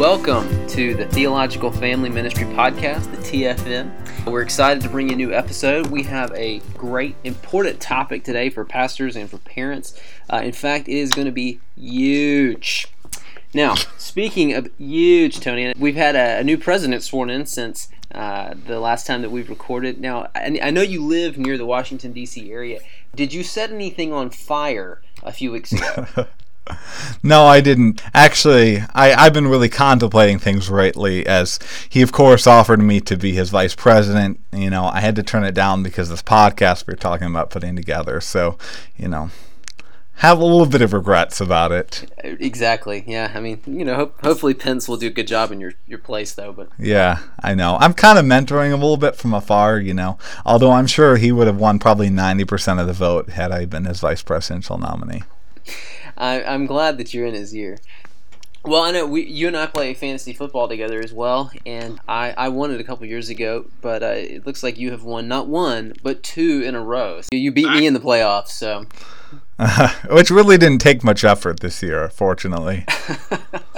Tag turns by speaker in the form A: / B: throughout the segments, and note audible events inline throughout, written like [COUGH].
A: Welcome to the Theological Family Ministry Podcast, the TFM. We're excited to bring you a new episode. We have a great, important topic today for pastors and for parents. Uh, in fact, it is going to be huge. Now, speaking of huge, Tony, we've had a, a new president sworn in since uh, the last time that we've recorded. Now, I, I know you live near the Washington, D.C. area. Did you set anything on fire a few weeks ago? [LAUGHS]
B: No, I didn't. Actually, I, I've been really contemplating things lately as he, of course, offered me to be his vice president. You know, I had to turn it down because this podcast we are talking about putting together. So, you know, have a little bit of regrets about it.
A: Exactly. Yeah. I mean, you know, ho- hopefully Pence will do a good job in your, your place, though. But
B: yeah, I know. I'm kind of mentoring him a little bit from afar, you know. Although I'm sure he would have won probably 90% of the vote had I been his vice presidential nominee.
A: I, I'm glad that you're in his ear. Well, I know we, you and I play fantasy football together as well, and I, I won it a couple years ago, but uh, it looks like you have won not one, but two in a row. So you beat me in the playoffs, so.
B: Uh, [LAUGHS] which really didn't take much effort this year, fortunately.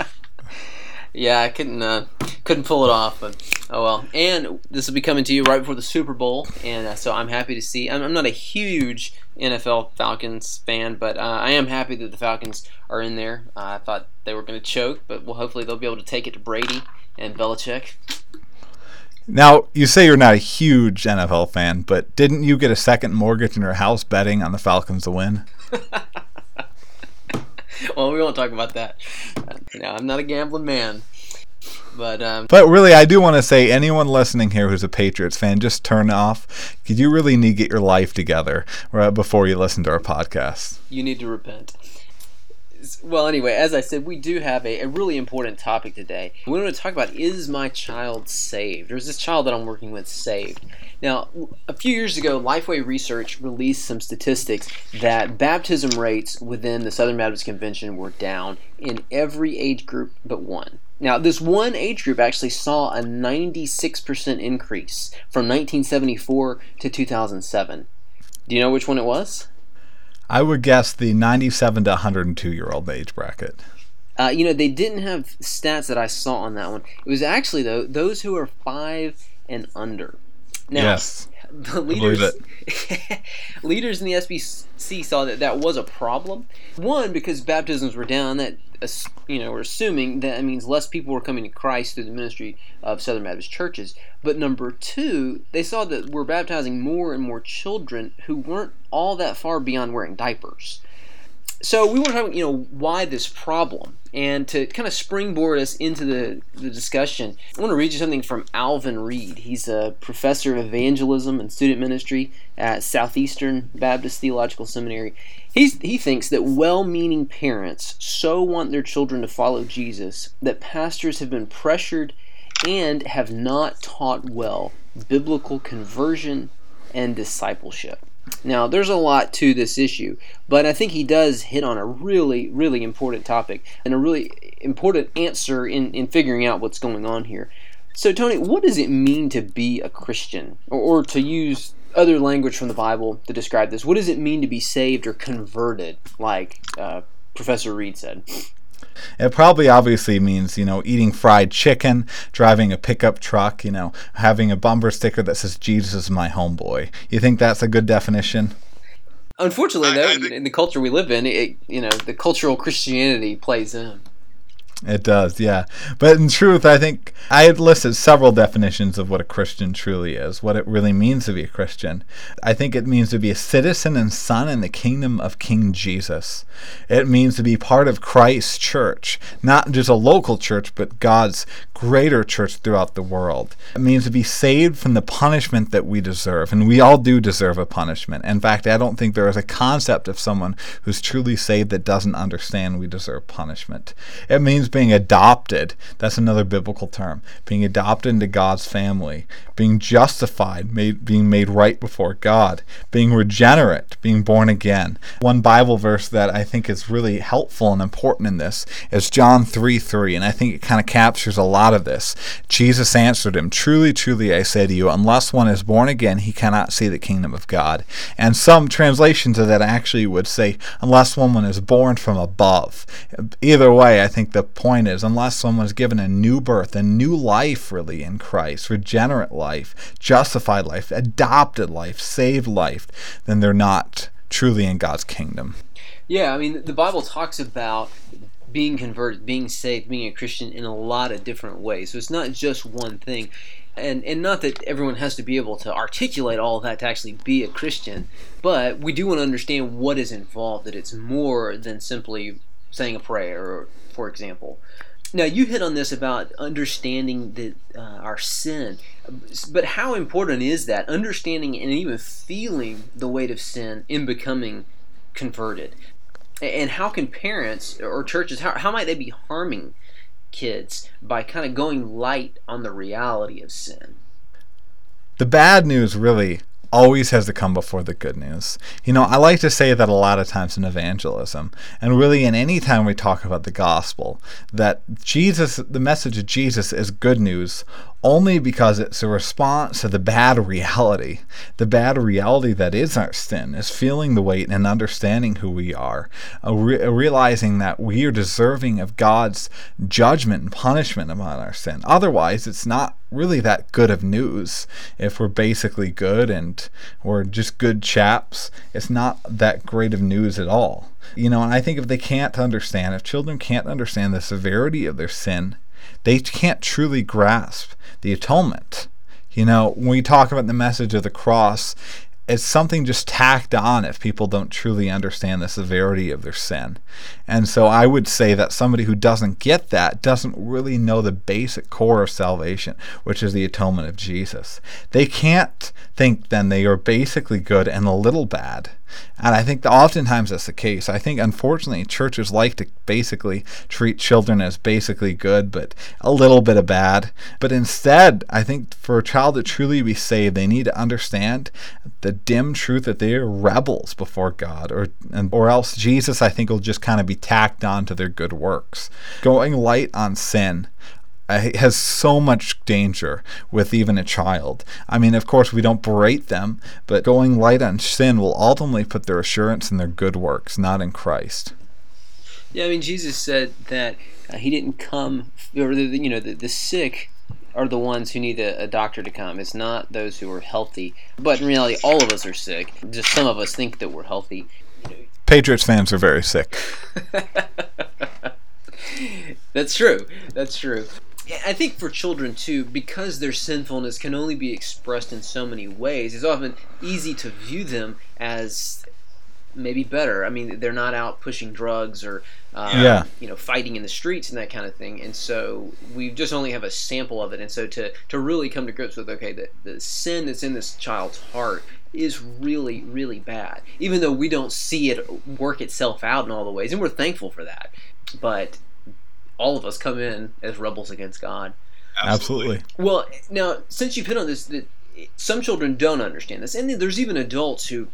B: [LAUGHS]
A: yeah, I couldn't uh, couldn't pull it off, but oh well. And this will be coming to you right before the Super Bowl, and uh, so I'm happy to see. I'm, I'm, not a huge NFL Falcons fan, but uh, I am happy that the Falcons are in there. Uh, I thought they were going to choke, but well, hopefully they'll be able to take it to Brady and Belichick.
B: Now, you say you're not a huge NFL fan, but didn't you get a second mortgage in your house betting on the Falcons to win? [LAUGHS]
A: well, we won't talk about that. No, I'm not a gambling man. But um,
B: but really, I do want to say, anyone listening here who's a Patriots fan, just turn off because you really need to get your life together right before you listen to our podcast.
A: You need to repent. Well, anyway, as I said, we do have a, a really important topic today. We want to talk about is my child saved? Or is this child that I'm working with saved? Now, a few years ago, Lifeway Research released some statistics that baptism rates within the Southern Baptist Convention were down in every age group but one. Now, this one age group actually saw a 96% increase from 1974 to 2007. Do you know which one it was?
B: I would guess the 97 to 102 year old age bracket.
A: Uh, you know, they didn't have stats that I saw on that one. It was actually, though, those who are five and under.
B: Now, yes. [LAUGHS]
A: The leaders, [LAUGHS] leaders in the SBC saw that that was a problem. One, because baptisms were down. That you know, we're assuming that means less people were coming to Christ through the ministry of Southern Baptist churches. But number two, they saw that we're baptizing more and more children who weren't all that far beyond wearing diapers. So we were talking, you know, why this problem, and to kind of springboard us into the, the discussion, I want to read you something from Alvin Reid He's a professor of evangelism and student ministry at Southeastern Baptist Theological Seminary. He's, he thinks that well meaning parents so want their children to follow Jesus that pastors have been pressured and have not taught well biblical conversion and discipleship. Now, there's a lot to this issue, but I think he does hit on a really, really important topic and a really important answer in, in figuring out what's going on here. So, Tony, what does it mean to be a Christian? Or, or to use other language from the Bible to describe this. What does it mean to be saved or converted, like uh, Professor Reid said?
B: It probably obviously means, you know, eating fried chicken, driving a pickup truck, you know, having a bumper sticker that says Jesus is my homeboy. You think that's a good definition?
A: Unfortunately, though, in the culture we live in, it, you know, the cultural Christianity plays in.
B: It does, yeah. But in truth, I think I had listed several definitions of what a Christian truly is, what it really means to be a Christian. I think it means to be a citizen and son in the kingdom of King Jesus. It means to be part of Christ's church, not just a local church, but God's greater church throughout the world. It means to be saved from the punishment that we deserve, and we all do deserve a punishment. In fact, I don't think there is a concept of someone who's truly saved that doesn't understand we deserve punishment. It means being adopted. That's another biblical term. Being adopted into God's family, being justified, made, being made right before God, being regenerate, being born again. One Bible verse that I think is really helpful and important in this is John 3 3, and I think it kind of captures a lot of this. Jesus answered him, Truly, truly, I say to you, unless one is born again, he cannot see the kingdom of God. And some translations of that actually would say, unless one is born from above. Either way, I think the point is unless someone's given a new birth, a new life really in Christ, regenerate life, justified life, adopted life, saved life, then they're not truly in God's kingdom.
A: Yeah, I mean, the Bible talks about being converted, being saved, being a Christian in a lot of different ways. So it's not just one thing. And, and not that everyone has to be able to articulate all that to actually be a Christian, but we do want to understand what is involved, that it's more than simply saying a prayer, for example. Now, you hit on this about understanding the, uh, our sin, but how important is that? Understanding and even feeling the weight of sin in becoming converted. And how can parents or churches, how, how might they be harming kids by kind of going light on the reality of sin?
B: The bad news really always has to come before the good news. You know, I like to say that a lot of times in evangelism, and really in any time we talk about the gospel, that Jesus, the message of Jesus is good news only because it's a response to the bad reality. The bad reality that is our sin is feeling the weight and understanding who we are, re- realizing that we are deserving of God's judgment and punishment upon our sin. Otherwise, it's not really that good of news. If we're basically good and we're just good chaps, it's not that great of news at all. You know, and I think if they can't understand, if children can't understand the severity of their sin, they can't truly grasp the atonement. You know, when we talk about the message of the cross, it's something just tacked on if people don't truly understand the severity of their sin. And so I would say that somebody who doesn't get that doesn't really know the basic core of salvation, which is the atonement of Jesus. They can't think then they are basically good and a little bad. And I think oftentimes that's the case. I think unfortunately churches like to basically treat children as basically good but a little bit of bad. But instead, I think for a child to truly be saved, they need to understand the dim truth that they are rebels before God or and, or else Jesus I think will just kind of be tacked on to their good works. Going light on sin uh, has so much danger with even a child. I mean, of course, we don't berate them, but going light on sin will ultimately put their assurance in their good works, not in Christ.
A: Yeah, I mean, Jesus said that uh, he didn't come, or the, you know, the, the sick are the ones who need a, a, doctor to come. It's not those who are healthy. But in reality, all of us are sick. Just some of us think that we're healthy.
B: Patriots fans are very sick. [LAUGHS]
A: That's true. That's true. I think for children too, because their sinfulness can only be expressed in so many ways, it's often easy to view them as maybe better. I mean, they're not out pushing drugs or um, yeah. you know fighting in the streets and that kind of thing, and so we just only have a sample of it. And so to to really come to grips with okay, the the sin that's in this child's heart is really really bad, even though we don't see it work itself out in all the ways, and we're thankful for that. But all of us come in as rebels against God.
B: Absolutely.
A: Well, now since you've hit on this, that some children don't understand this, and there's even adults who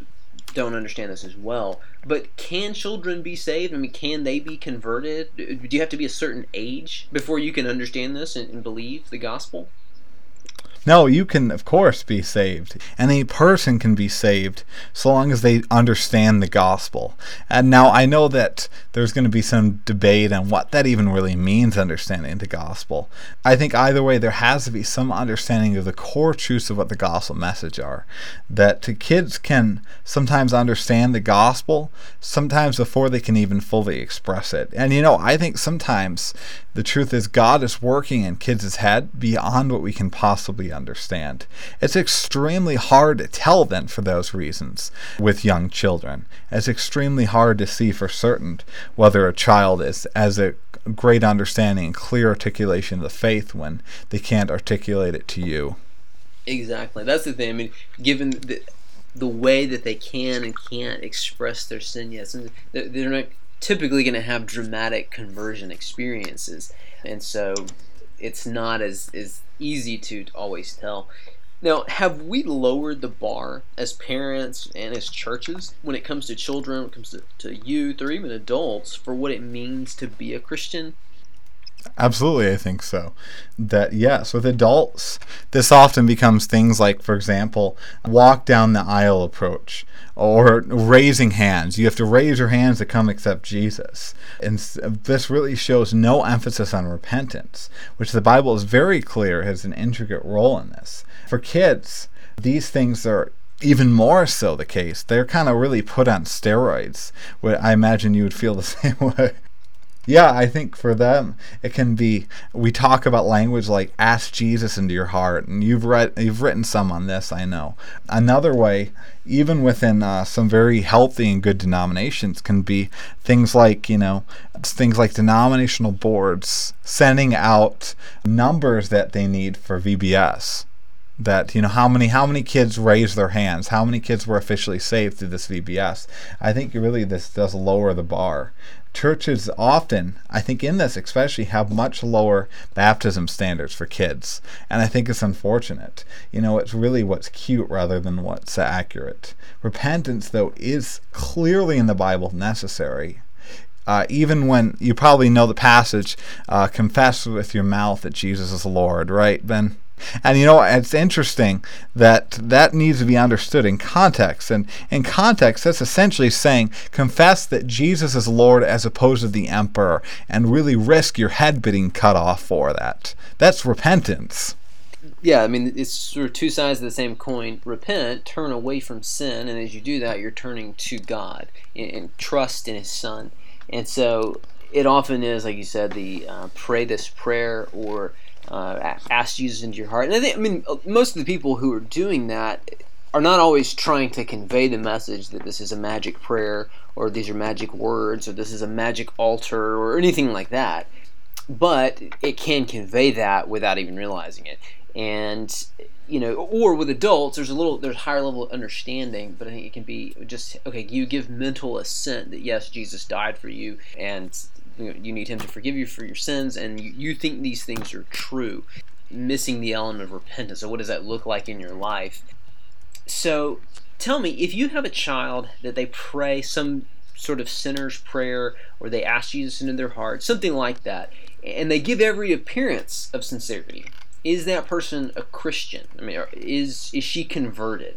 A: don't understand this as well. But can children be saved? I mean, can they be converted? Do you have to be a certain age before you can understand this and, and believe the gospel?
B: No, you can, of course, be saved. Any person can be saved so long as they understand the gospel. And now I know that there's going to be some debate on what that even really means, understanding the gospel. I think either way, there has to be some understanding of the core truths of what the gospel message are. That kids can sometimes understand the gospel, sometimes before they can even fully express it. And you know, I think sometimes the truth is God is working in kids' head beyond what we can possibly understand. It's extremely hard to tell then for those reasons with young children. It's extremely hard to see for certain whether a child is as a great understanding and clear articulation of the faith when they can't articulate it to you.
A: Exactly. That's the thing. I mean, given the the way that they can and can't express their sin, yet, they're not typically going to have dramatic conversion experiences, and so it's not as as easy to always tell. Now, have we lowered the bar as parents and as churches when it comes to children, when it comes to, to youth, or even adults for what it means to be a Christian?
B: Absolutely, I think so. That, yes, with adults, this often becomes things like, for example, walk down the aisle approach or raising hands. You have to raise your hands to come accept Jesus. And this really shows no emphasis on repentance, which the Bible is very clear has an intricate role in this. For kids, these things are even more so the case. They're kind of really put on steroids. I imagine you would feel the [LAUGHS] same way yeah, I think for them it can be. We talk about language like "ask Jesus into your heart," and you've read, you've written some on this. I know. Another way, even within uh, some very healthy and good denominations, can be things like you know things like denominational boards sending out numbers that they need for VBS that you know how many how many kids raised their hands how many kids were officially saved through this VBS I think really this does lower the bar churches often, I think in this especially, have much lower baptism standards for kids. And I think it's unfortunate. You know, it's really what's cute rather than what's accurate. Repentance, though, is clearly in the Bible necessary. Uh, even when you probably know the passage, uh, confess with your mouth that Jesus is Lord, right, Ben? And you know, it's interesting that that needs to be understood in context. And in context, that's essentially saying confess that Jesus is Lord as opposed to the emperor and really risk your head being cut off for that. That's repentance.
A: Yeah, I mean, it's sort of two sides of the same coin. Repent, turn away from sin, and as you do that, you're turning to God and, and trust in His Son. And so it often is, like you said, the uh, pray this prayer or uh, ask Jesus into your heart. And I think, I mean, most of the people who are doing that are not always trying to convey the message that this is a magic prayer or these are magic words or this is a magic altar or anything like that. But it can convey that without even realizing it. And you know, or with adults, there's a little, there's higher level of understanding, but I think it can be just okay. You give mental assent that yes, Jesus died for you, and you, need Him to forgive you for your sins, and you, you think these things are true. Missing the element of repentance. So, what does that look like in your life? So, tell me if you have a child that they pray some sort of sinner's prayer or they ask Jesus into their heart, something like that, and they give every appearance of sincerity. Is that person a Christian? I mean, is is she converted?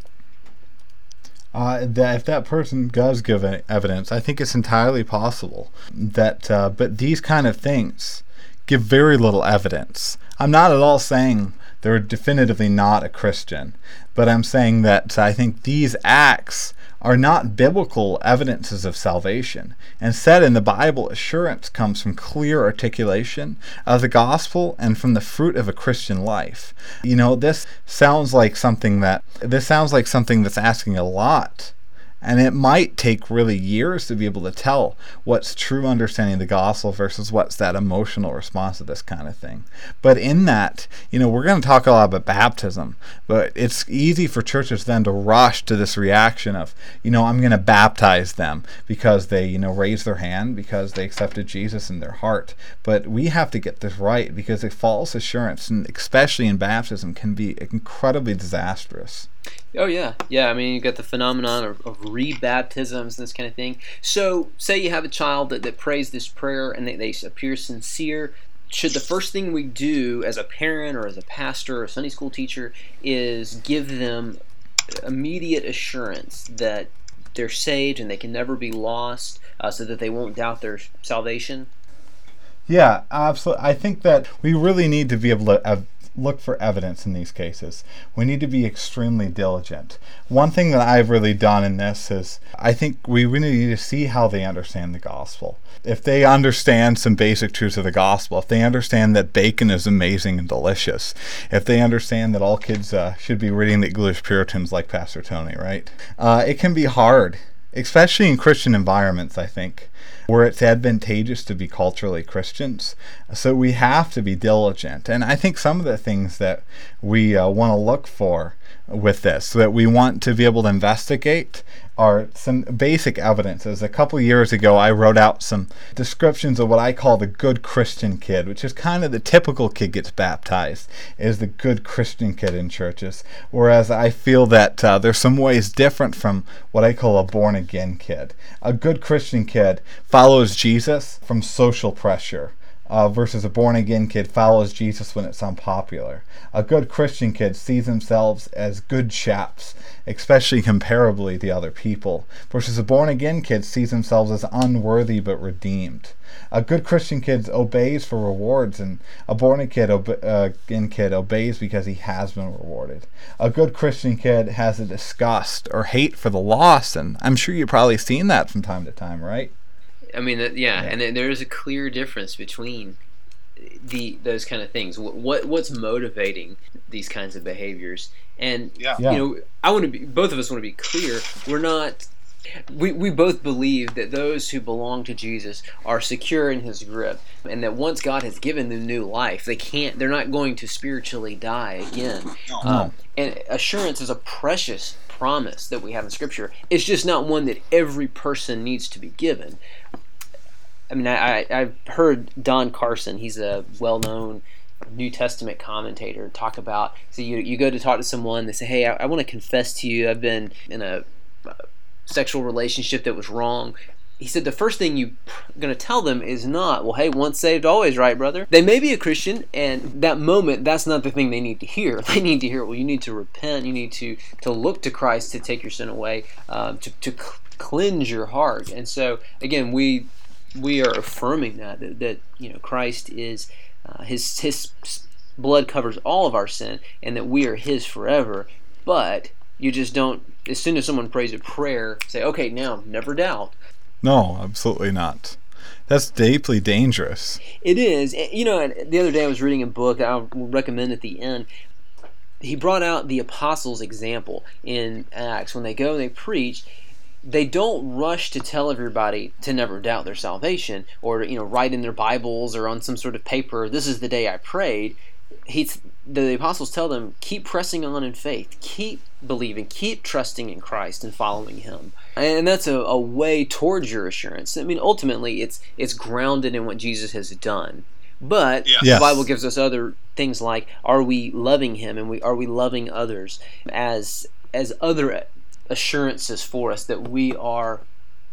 B: Uh, that if that person does give evidence, I think it's entirely possible that. Uh, but these kind of things give very little evidence. I'm not at all saying they're definitively not a Christian, but I'm saying that I think these acts are not biblical evidences of salvation. Instead, in the Bible, assurance comes from clear articulation of the gospel and from the fruit of a Christian life. You know, this sounds like something that this sounds like something that's asking a lot and it might take really years to be able to tell what's true understanding of the gospel versus what's that emotional response to this kind of thing. But in that, you know, we're going to talk a lot about baptism, but it's easy for churches then to rush to this reaction of, you know, I'm going to baptize them because they, you know, raised their hand because they accepted Jesus in their heart. But we have to get this right because a false assurance, and especially in baptism, can be incredibly disastrous.
A: Oh yeah, yeah. I mean, you got the phenomenon of, of rebaptisms and this kind of thing. So, say you have a child that, that prays this prayer and they, they appear sincere. Should the first thing we do as a parent or as a pastor or Sunday school teacher is give them immediate assurance that they're saved and they can never be lost, uh, so that they won't doubt their salvation?
B: Yeah, absolutely. I think that we really need to be able to look for evidence in these cases. We need to be extremely diligent. One thing that I've really done in this is I think we really need to see how they understand the gospel. If they understand some basic truths of the gospel, if they understand that bacon is amazing and delicious, if they understand that all kids uh, should be reading the English Puritans like Pastor Tony, right? Uh, it can be hard, especially in Christian environments, I think where it's advantageous to be culturally Christians. So we have to be diligent. And I think some of the things that we uh, want to look for with this, that we want to be able to investigate, are some basic evidences. A couple years ago, I wrote out some descriptions of what I call the good Christian kid, which is kind of the typical kid gets baptized, is the good Christian kid in churches. Whereas I feel that uh, there's some ways different from what I call a born again kid. A good Christian kid follows Jesus from social pressure. Uh, versus a born again kid follows Jesus when it's unpopular. A good Christian kid sees themselves as good chaps, especially [LAUGHS] comparably to other people, versus a born again kid sees themselves as unworthy but redeemed. A good Christian kid obeys for rewards, and a born again uh, kid obeys because he has been rewarded. A good Christian kid has a disgust or hate for the lost, and I'm sure you've probably seen that from time to time, right?
A: I mean, yeah, yeah. and there is a clear difference between the those kind of things. What what's motivating these kinds of behaviors? And yeah. you know, I want to be. Both of us want to be clear. We're not. We, we both believe that those who belong to Jesus are secure in his grip and that once God has given them new life they can't they're not going to spiritually die again no. um, and assurance is a precious promise that we have in scripture it's just not one that every person needs to be given I mean, I, I have heard Don Carson. He's a well-known New Testament commentator talk about. So you you go to talk to someone. They say, "Hey, I, I want to confess to you. I've been in a sexual relationship that was wrong." He said the first thing you're going to tell them is not, well, hey, once saved, always right, brother. They may be a Christian, and that moment, that's not the thing they need to hear. [LAUGHS] They need to hear, well, you need to repent. You need to, to look to Christ to take your sin away, um, to, to cleanse your heart. And so, again, we we are affirming that that, that you know Christ is uh, his his blood covers all of our sin, and that we are His forever. But you just don't. As soon as someone prays a prayer, say, "Okay, now never doubt."
B: No, absolutely not. That's deeply dangerous.
A: It is. You know, the other day I was reading a book. I'll recommend at the end. He brought out the apostles' example in Acts when they go and they preach they don't rush to tell everybody to never doubt their salvation or you know write in their bibles or on some sort of paper this is the day i prayed. He's the apostles tell them keep pressing on in faith. Keep believing. Keep trusting in christ and following him. And that's a, a way towards your assurance. I mean ultimately it's it's grounded in what jesus has done. But yes. the bible gives us other things like are we loving him and we are we loving others as as other assurances for us that we are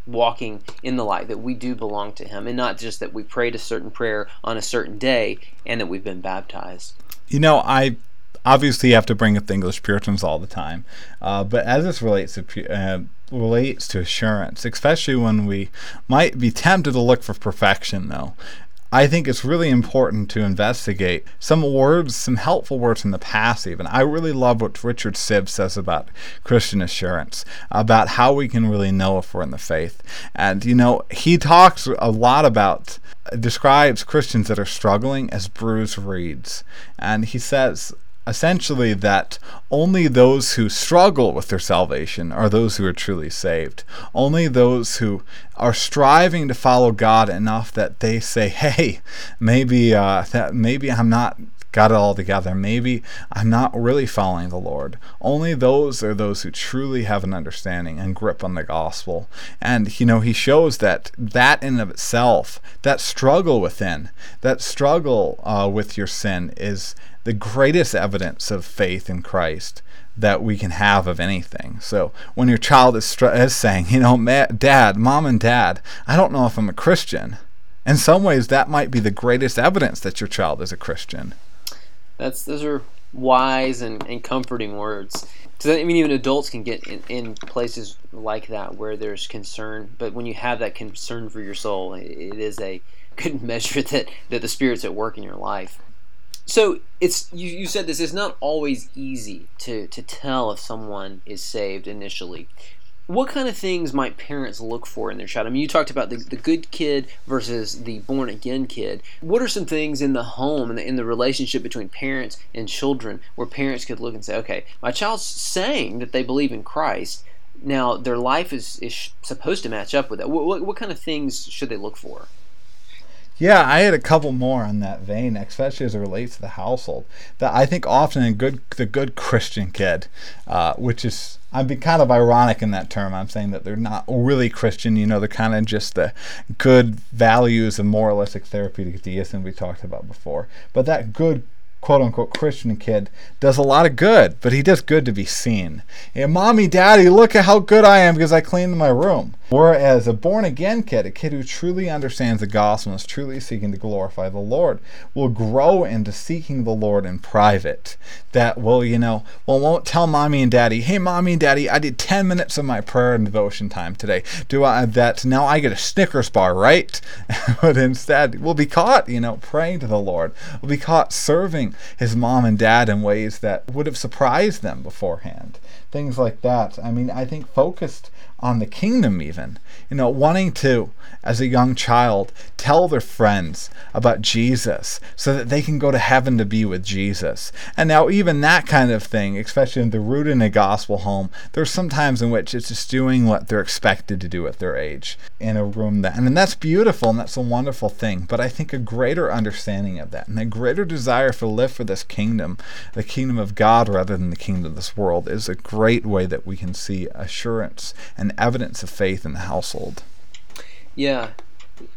A: walking in the light, that we do belong to Him, and not just that we prayed a certain prayer on a certain day and that we've been baptized.
B: You know, I obviously have to bring up the English Puritans all the time, uh, but as this relates to uh, relates to assurance, especially when we might be tempted to look for perfection, though. I think it's really important to investigate some words, some helpful words in the past, even. I really love what Richard Sibbes says about Christian assurance, about how we can really know if we're in the faith. And, you know, he talks a lot about, describes Christians that are struggling as bruised reeds. And he says, essentially that only those who struggle with their salvation are those who are truly saved. Only those who are striving to follow God enough that they say, "Hey, maybe uh, that maybe I'm not." Got it all together. Maybe I'm not really following the Lord. Only those are those who truly have an understanding and grip on the gospel. And, you know, he shows that that in of itself, that struggle within, that struggle uh, with your sin is the greatest evidence of faith in Christ that we can have of anything. So when your child is, is saying, you know, dad, mom and dad, I don't know if I'm a Christian. In some ways, that might be the greatest evidence that your child is a Christian.
A: That's those are wise and, and comforting words. Because I mean, even adults can get in, in, places like that where there's concern. But when you have that concern for your soul, it, it is a good [LAUGHS] measure that that the Spirit's at work in your life. So it's you, you said this. It's not always easy to to tell if someone is saved initially. What kind of things might parents look for in their child? I mean, you talked about the, the good kid versus the born again kid. What are some things in the home and in, in the relationship between parents and children where parents could look and say, okay, my child's saying that they believe in Christ. Now, their life is, is supposed to match up with that. What, what, what kind of things should they look for?
B: Yeah, I had a couple more on that vein, especially as it relates to the household. That I think often a good the good Christian kid, uh, which is I'm being kind of ironic in that term. I'm saying that they're not really Christian. You know, they're kind of just the good values and moralistic therapeutic deism we talked about before. But that good quote unquote Christian kid does a lot of good, but he does good to be seen. And mommy, daddy, look at how good I am because I cleaned my room. Whereas a born again kid, a kid who truly understands the gospel and is truly seeking to glorify the Lord, will grow into seeking the Lord in private. That will, you know, well, won't tell mommy and daddy, hey, mommy and daddy, I did 10 minutes of my prayer and devotion time today. Do I, that now I get a Snickers bar, right? [LAUGHS] but instead, we'll be caught, you know, praying to the Lord. We'll be caught serving his mom and dad in ways that would have surprised them beforehand. Things like that. I mean, I think focused on the kingdom, even. You know, wanting to, as a young child, tell their friends about Jesus so that they can go to heaven to be with Jesus. And now, even that kind of thing, especially in the root in a gospel home, there's some times in which it's just doing what they're expected to do at their age in a room that, and that's beautiful and that's a wonderful thing. But I think a greater understanding of that and a greater desire to live for this kingdom, the kingdom of God rather than the kingdom of this world, is a great way that we can see assurance and and evidence of faith in the household.
A: Yeah,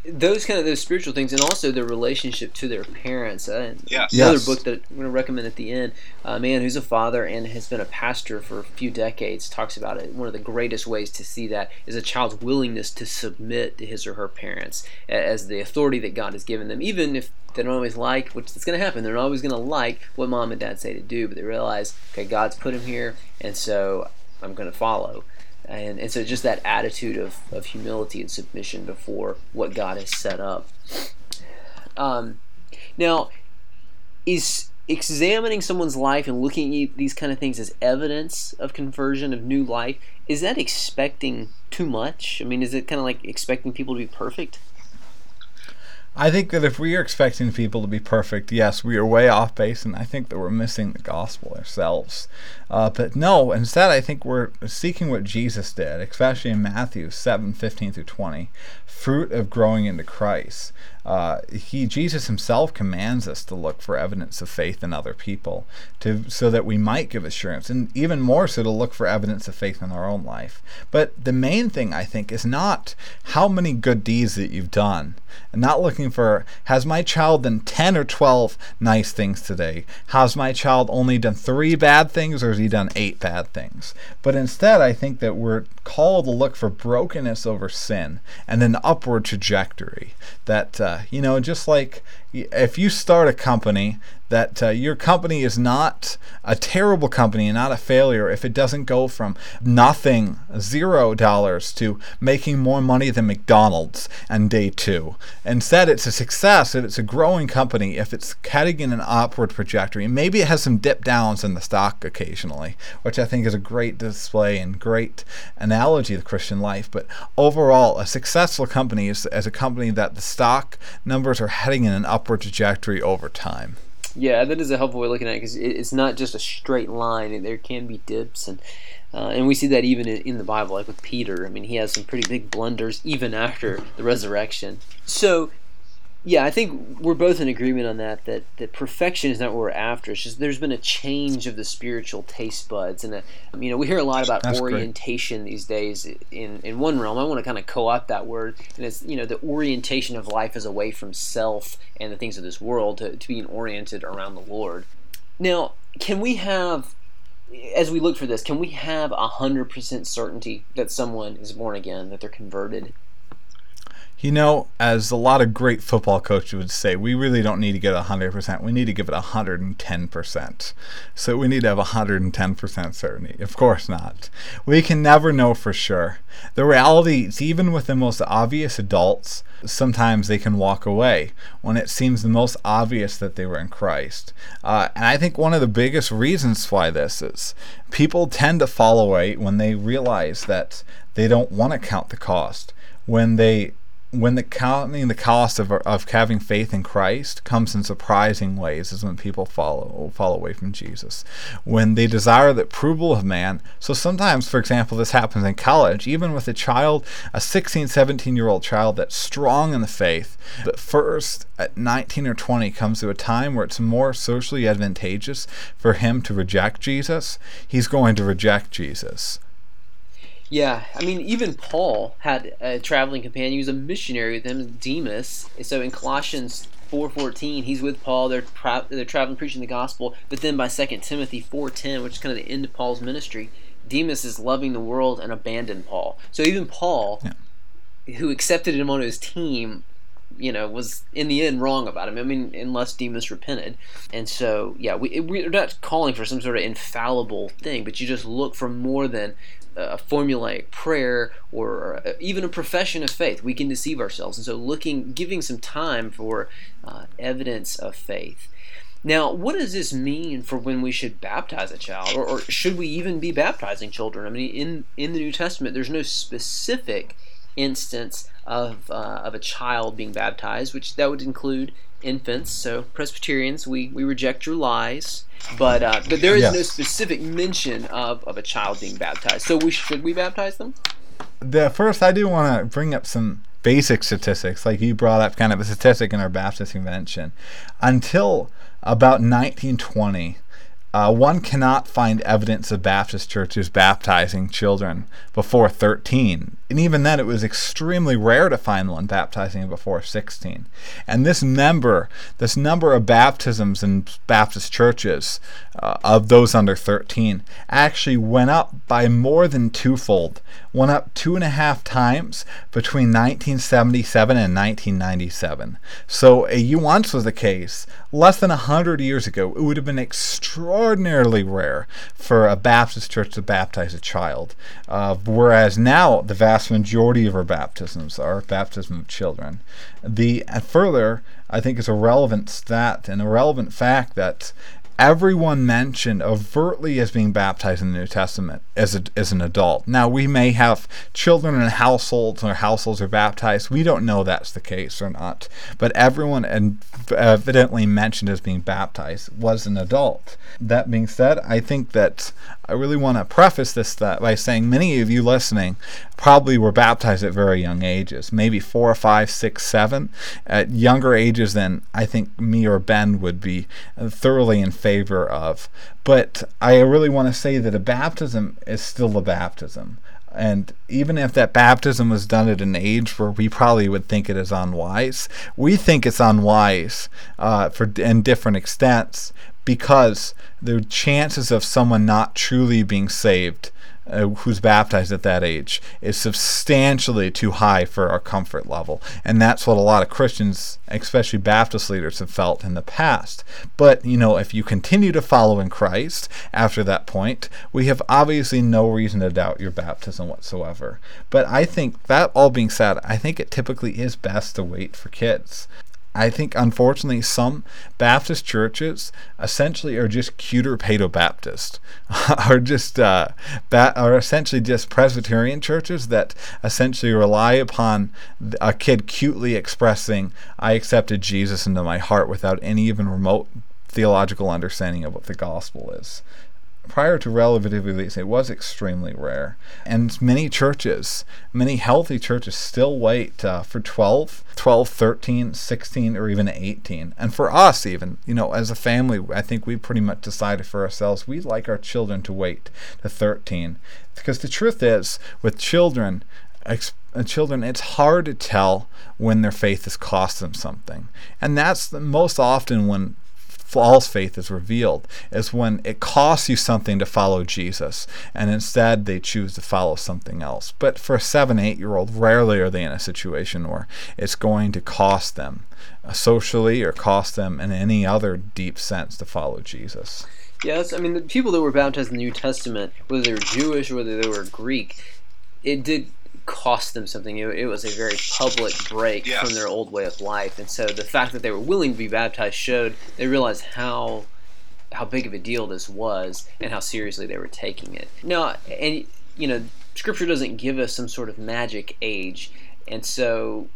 A: those kind of those spiritual things, and also their relationship to their parents. Uh,
C: yes.
A: Another
B: Yes.
A: book that I'm going to recommend at the end. A man who's a father and has been a pastor for a few decades talks about it. One of the greatest ways to see that is a child's willingness to submit to his or her parents as the authority that God has given them, even if they don't always like, which is going to happen. They're not always going to like what mom and dad say to do, but they realize, okay, God's put him here, and so I'm going to follow and, and so just that attitude of, of humility and submission before what God has set up. Um, now, is examining someone's life and looking at these kind of things as evidence of conversion of new life is that expecting too much? I mean, is it kind of like expecting people to be perfect?
B: I think that if we are expecting people to be perfect, yes, we are way off base, and I think that we're missing the gospel ourselves. Uh, but no, instead, I think we're seeking what Jesus did, especially in Matthew 7 15 through 20 fruit of growing into Christ. Uh, he Jesus himself commands us to look for evidence of faith in other people, to so that we might give assurance, and even more so to look for evidence of faith in our own life. But the main thing I think is not how many good deeds that you've done, and not looking for has my child done ten or twelve nice things today? Has my child only done three bad things, or has he done eight bad things? But instead, I think that we're called to look for brokenness over sin and an upward trajectory. That uh, you know, just like if you start a company, that uh, your company is not a terrible company and not a failure if it doesn't go from nothing, zero dollars, to making more money than McDonald's on day two. Instead, it's a success if it's a growing company, if it's heading in an upward trajectory. And maybe it has some dip downs in the stock occasionally, which I think is a great display and great analogy of Christian life. But overall, a successful company is as a company that the stock numbers are heading in an upward trajectory over time.
A: Yeah, that is a helpful way of looking at it because it's not just a straight line, there can be dips, and uh, and we see that even in, in the Bible, like with Peter. I mean, he has some pretty big blunders even after the resurrection. So, yeah, I think we're both in agreement on that. That that perfection is not what we're after. It's just there's been a change of the spiritual taste buds, and a, you know we hear a lot about
B: That's great.
A: orientation these days. In in one realm, I want to kind of co-opt that word, and it's you know the orientation of life is away from self and the things of this world to, to being oriented around the Lord. Now, can we have, as we look for this, can we have a hundred percent certainty that someone is born again, that they're converted?
B: You know, as a lot of great football coaches would say, we really don't need to get 100%. We need to give it 110%. So we need to have 110% certainty. Of course not. We can never know for sure. The reality is, even with the most obvious adults, sometimes they can walk away when it seems the most obvious that they were in Christ. Uh, and I think one of the biggest reasons why this is people tend to fall away when they realize that they don't want to count the cost. When they when the counting the cost of, of having faith in Christ comes in surprising ways is when people follow fall away from Jesus. When they desire the approval of man. So sometimes, for example, this happens in college, even with a child, a 16, 17 year old child that's strong in the faith, but first at 19 or 20 comes to a time where it's more socially advantageous for him to reject Jesus, he's going to reject Jesus.
A: Yeah, I mean, even Paul had a traveling companion. He was a missionary with him, Demas. So in Colossians four fourteen, he's with Paul. They're they're traveling preaching the gospel. But then by Second Timothy four ten, which is kind of the end of Paul's ministry, Demas is loving the world and abandoned Paul. So even Paul
B: Yeah.
A: who accepted him on his team you know, was in the end wrong about him. I mean, unless Demas repented. And so, yeah, we, we're not calling for some sort of infallible thing, but you just look for more than a formulaic prayer or even a profession of faith. We can deceive ourselves. And so, looking, giving some time for uh, evidence of faith. Now, what does this mean for when we should baptize a child, or, or, should we even be baptizing children? I mean, in in the New Testament, there's no specific instance of, uh, of a child being baptized, which that would include infants. So Presbyterians, we, we reject your lies, but uh, but there is yes. no specific mention of, of a child being baptized. So we should we baptize them?
B: The first, I do want to bring up some basic statistics, like you brought up, kind of a statistic in our Baptist convention. Until about 1920, uh, one cannot find evidence of Baptist churches baptizing children before 13. And even then, it was extremely rare to find one baptizing before 16. And this number, this number of baptisms in Baptist churches uh, of those under 13 actually went up by more than twofold, went up two and a half times between 1977 and 1997. So, uh, once was the case, less than 100 years ago, it would have been extraordinarily rare for a Baptist church to baptize a child. Uh, whereas now, the vast majority of our baptisms are baptism of children. The further, I think, is a relevant stat and a relevant fact that everyone mentioned overtly as being baptized in the New Testament as, a, as an adult. Now, we may have children in households or households are baptized. We don't know that's the case or not. But everyone evidently mentioned as being baptized was an adult. That being said, I think that I really want to preface this by saying many of you listening probably were baptized at very young ages, maybe four, five, six, seven, at younger ages than I think me or Ben would be thoroughly in favor of. But I really want to say that a baptism is still a baptism. And even if that baptism was done at an age where we probably would think it is unwise, we think it's unwise uh, for in different extents because the chances of someone not truly being saved uh, who's baptized at that age is substantially too high for our comfort level. And that's what a lot of Christians, especially Baptist leaders, have felt in the past. But, you know, if you continue to follow in Christ after that point, we have obviously no reason to doubt your baptism whatsoever. But I think that all being said, I think it typically is best to wait for kids. I think, unfortunately, some Baptist churches essentially are just cuter Paedo Baptist, [LAUGHS] are just uh, ba- are essentially just Presbyterian churches that essentially rely upon a kid cutely expressing, "I accepted Jesus into my heart" without any even remote theological understanding of what the gospel is prior to relative release, it was extremely rare. And many churches, many healthy churches, still wait uh, for 12, 12, 13, 16, or even 18. And for us, even, you know, as a family, I think we pretty much decided for ourselves we'd like our children to wait to 13. Because the truth is, with children, ex- uh, children, it's hard to tell when their faith has cost them something. And that's the, most often when false faith is revealed is when it costs you something to follow Jesus and instead they choose to follow something else. But for a seven, eight year old, rarely are they in a situation where it's going to cost them uh, socially or cost them in any other deep sense to follow Jesus.
A: Yes, I mean, the people that were baptized in the New Testament, whether they were Jewish or whether they were Greek, it did cost them something. It, it was a very public break yes. from their old way of life, and so the fact that they were willing to be baptized showed they realized how how big of a deal this was and how seriously they were taking it. Now, and you know, Scripture doesn't give us some sort of magic age, and so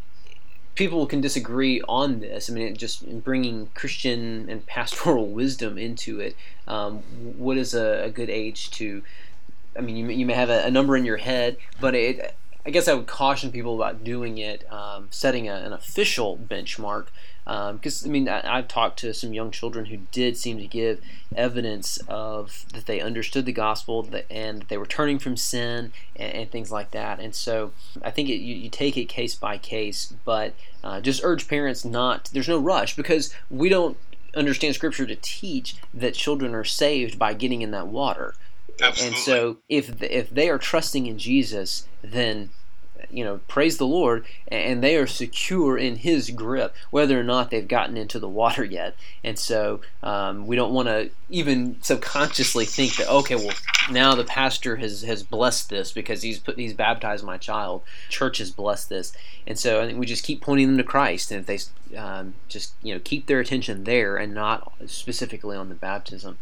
A: people can disagree on this. I mean, it just bringing Christian and [LAUGHS] pastoral wisdom into it. Um, what is a, a, good age to? I mean, you, you may have a, a number in your head, but it I guess I would caution people about doing it, um, setting a, an official benchmark. Because um, I mean, I, have talked to some young children who did seem to give evidence of that they understood the gospel that, and they were turning from sin and, and, things like that. And so I think it, you, you, take it case by case, but uh, just urge parents not. There's no rush because we don't understand Scripture to teach that children are saved by getting in that water.
C: Absolutely.
A: And so if if they are trusting in Jesus, then you know, praise the Lord, and they are secure in His grip, whether or not they've gotten into the water yet. And so um, we don't want to even subconsciously think that okay, well, now the pastor has has blessed this because he's put he's baptized my child. Church has blessed this, and so I think we just keep pointing them to Christ, and if they um, just you know keep their attention there and not specifically on the baptism.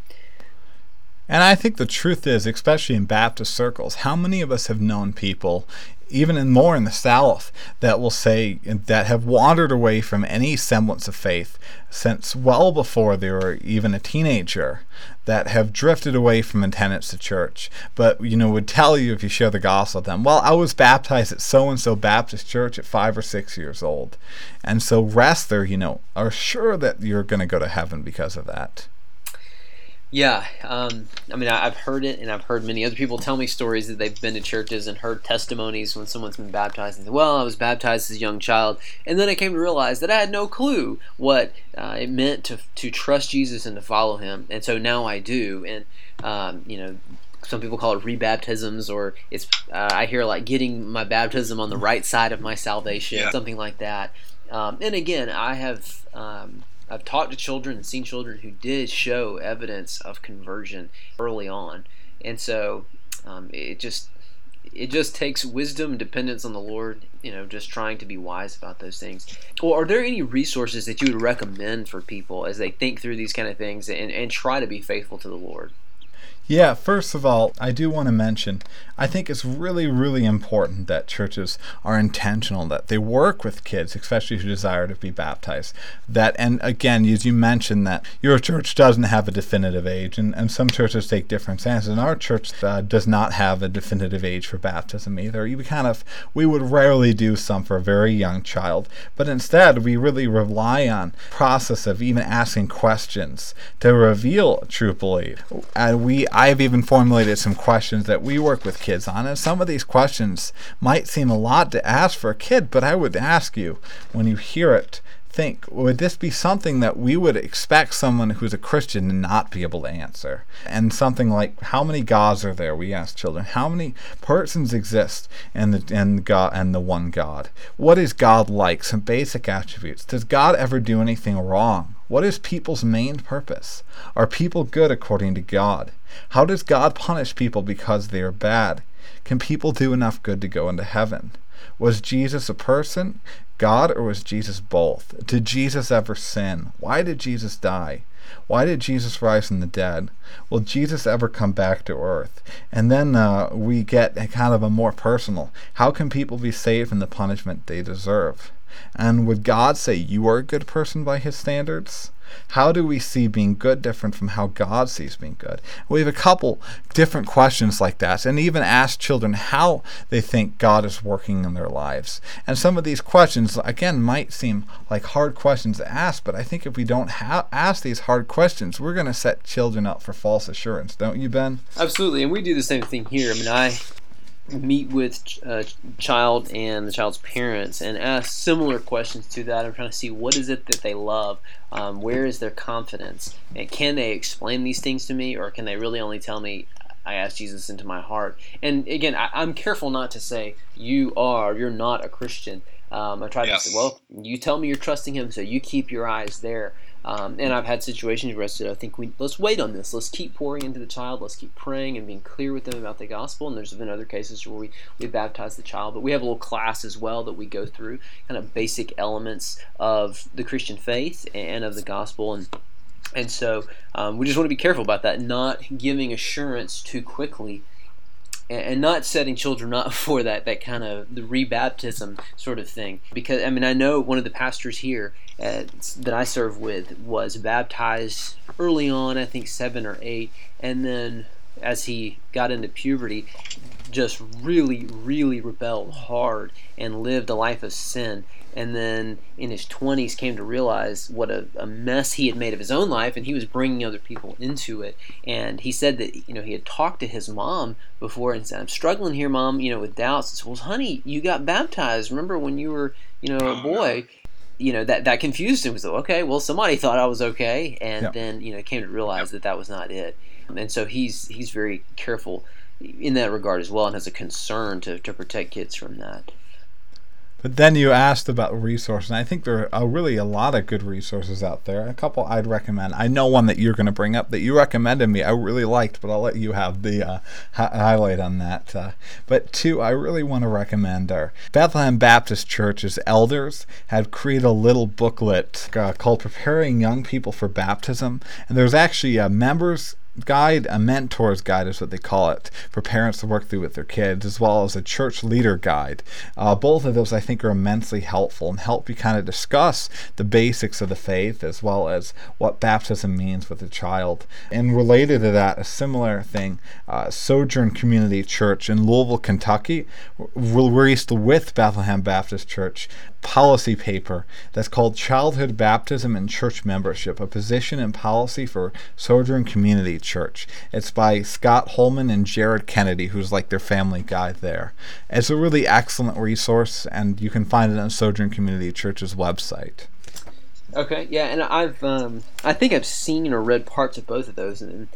B: And I think the truth is, especially in Baptist circles, how many of us have known people even in more in the South, that will say that have wandered away from any semblance of faith since well before they were even a teenager, that have drifted away from attendance to church, but you know would tell you if you share the gospel with them, well, I was baptized at so and so Baptist church at five or six years old, and so rest there, you know, are sure that you're going to go to heaven because of that.
A: Yeah, um, I mean, I've heard it, and I've heard many other people tell me stories that they've been to churches and heard testimonies when someone's been baptized. And well, I was baptized as a young child, and then I came to realize that I had no clue what uh, it meant to to trust Jesus and to follow Him, and so now I do. And um, you know, some people call it rebaptisms, or it's uh, I hear like getting my baptism on the right side of my salvation, yeah. something like that. Um, and again, I have. Um, I've talked to children and seen children who did show evidence of conversion early on, and so um, it just it just takes wisdom, dependence on the Lord, you know, just trying to be wise about those things. Or are there any resources that you would recommend for people as they think through these kind of things and, and try to be faithful to the Lord?
B: Yeah, first of all, I do want to mention I think it's really, really important that churches are intentional, that they work with kids, especially who desire to be baptized. That, and again, as you mentioned, that your church doesn't have a definitive age, and, and some churches take different stances. And our church uh, does not have a definitive age for baptism either. We kind of, we would rarely do some for a very young child, but instead we really rely on process of even asking questions to reveal true belief. And we, I've even formulated some questions that we work with kids on and Some of these questions might seem a lot to ask for a kid, but I would ask you when you hear it, think would this be something that we would expect someone who's a Christian to not be able to answer? And something like how many gods are there? We ask children. How many persons exist in the in God and the one God? What is God like? Some basic attributes. Does God ever do anything wrong? What is people's main purpose? Are people good according to God? How does God punish people because they are bad? Can people do enough good to go into heaven? Was Jesus a person, God, or was Jesus both? Did Jesus ever sin? Why did Jesus die? Why did Jesus rise from the dead? Will Jesus ever come back to earth? And then uh, we get kind of a more personal. How can people be saved from the punishment they deserve? And would God say you are a good person by his standards? How do we see being good different from how God sees being good? We have a couple different questions like that, and even ask children how they think God is working in their lives. And some of these questions, again, might seem like hard questions to ask, but I think if we don't ha- ask these hard questions, we're going to set children up for false assurance, don't you, Ben?
A: Absolutely, and we do the same thing here. I mean, I meet with a uh, child and the child's parents and ask similar questions to that. I'm trying to see what is it that they love, um, where is their confidence, and can they explain these things to me, or can they really only tell me I asked Jesus into my heart? And again, I, am careful not to say you are, you're not a Christian. Um, I try yes. to say, well, you tell me you're trusting Him, so you keep your eyes there. Um, and I've had situations where I said, I think we let's wait on this. Let's keep pouring into the child. Let's keep praying and being clear with them about the gospel. And there's been other cases where we, we baptize the child, but we have a little class as well that we go through, kind of basic elements of the Christian faith and of the gospel. And and so um, we just want to be careful about that, not giving assurance too quickly and not setting children up [LAUGHS] for that that kind of the rebaptism sort of thing. Because i mean i know one of the pastors here uh, that i serve with was baptized early on i think seven or eight and then as he got into puberty just really really rebelled hard and lived a life of sin and then in his 20s came to realize what a, a, mess he had made of his own life and he was bringing other people into it. And he said that you know he had talked to his mom before and said i'm struggling here mom you know with doubts. And said well honey you got baptized. Remember when you were you know a oh, boy? You know that that confused him. So okay well somebody thought i was okay. And then you know came to realize that that was not it. And so he's he's very careful in that regard as well and has a concern to, to protect kids from that
B: But then you asked about resources, and I think there are really a lot of good resources out there. A couple I'd recommend. I know one that you're going to bring up that you recommended me. I really liked, but I'll let you have the uh, hi- highlight on that. Uh, but two, I really want to recommend our Bethlehem Baptist Church's elders have created a little booklet uh, called "Preparing Young People for Baptism," and there's actually a members guide, a mentor's guide is what they call it, for parents to work through with their kids, as well as a church leader guide. Uh, both of those I think are immensely helpful and help you kind of discuss the basics of the faith as well as what baptism means with a child. And related to that, a similar thing, uh, Sojourn Community Church in Louisville, Kentucky, released with Bethlehem Baptist Church policy paper that's called Childhood Baptism and Church Membership, a position and policy for Sojourn Community Church. It's by Scott Holman and Jared Kennedy, who's like their family guy there. It's a really excellent resource, and you can find it on Sojourn Community Church's website.
A: Okay, yeah, and I've um, I think I've seen or read parts of both of those, and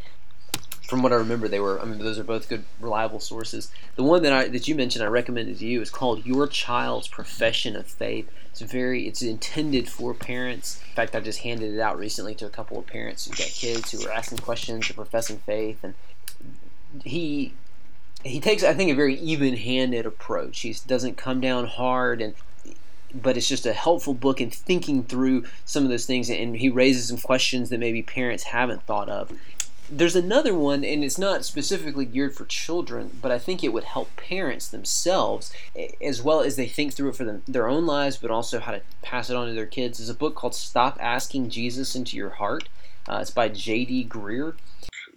A: from what I remember, they were. I mean, those are both good, reliable sources. The one that I that you mentioned, I recommended to you, is called "Your Child's Profession of Faith." It's very. It's intended for parents. In fact, I just handed it out recently to a couple of parents who got kids who were asking questions or professing faith, and he he takes, I think, a very even-handed approach. He doesn't come down hard and but it's just a helpful book in thinking through some of those things and he raises some questions that maybe parents haven't thought of there's another one, and it's not specifically geared for children, but I think it would help parents themselves as well as they think through it for them, their own lives, but also how to pass it on to their kids. Is a book called "Stop Asking Jesus into Your Heart." Uh, it's by J.D. Greear.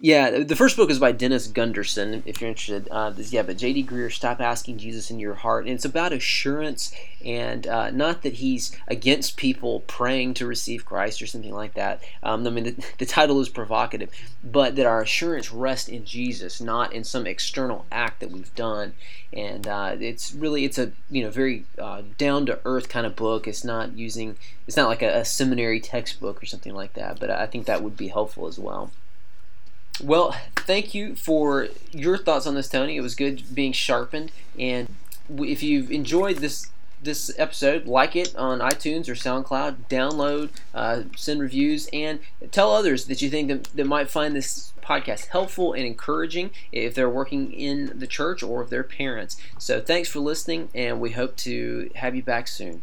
A: Yeah, the first book is by Dennis Gundersen, if you're interested. Uh, this, yeah, but J.D. Greear, Stop Asking Jesus in Your Heart. And it's about assurance, and uh, not that he's against people praying to receive Christ or something like that. Um, I mean, the, [LAUGHS] the, title is provocative, but that our assurance rests in Jesus, not in some external act that we've done. And uh, it's really, it's a you know very uh, down to earth kind of book. It's not using, it's not like a, a seminary textbook or something like that. But I think that would be helpful as well. Well, thank you for your thoughts on this, Tony. It was good being sharpened. And if you've enjoyed this this episode, like it on iTunes or SoundCloud, download, uh, send reviews, and tell others that you think that, that might find this podcast helpful and encouraging if they're working in the church or if they're parents. So thanks for listening, and we hope to have you back soon.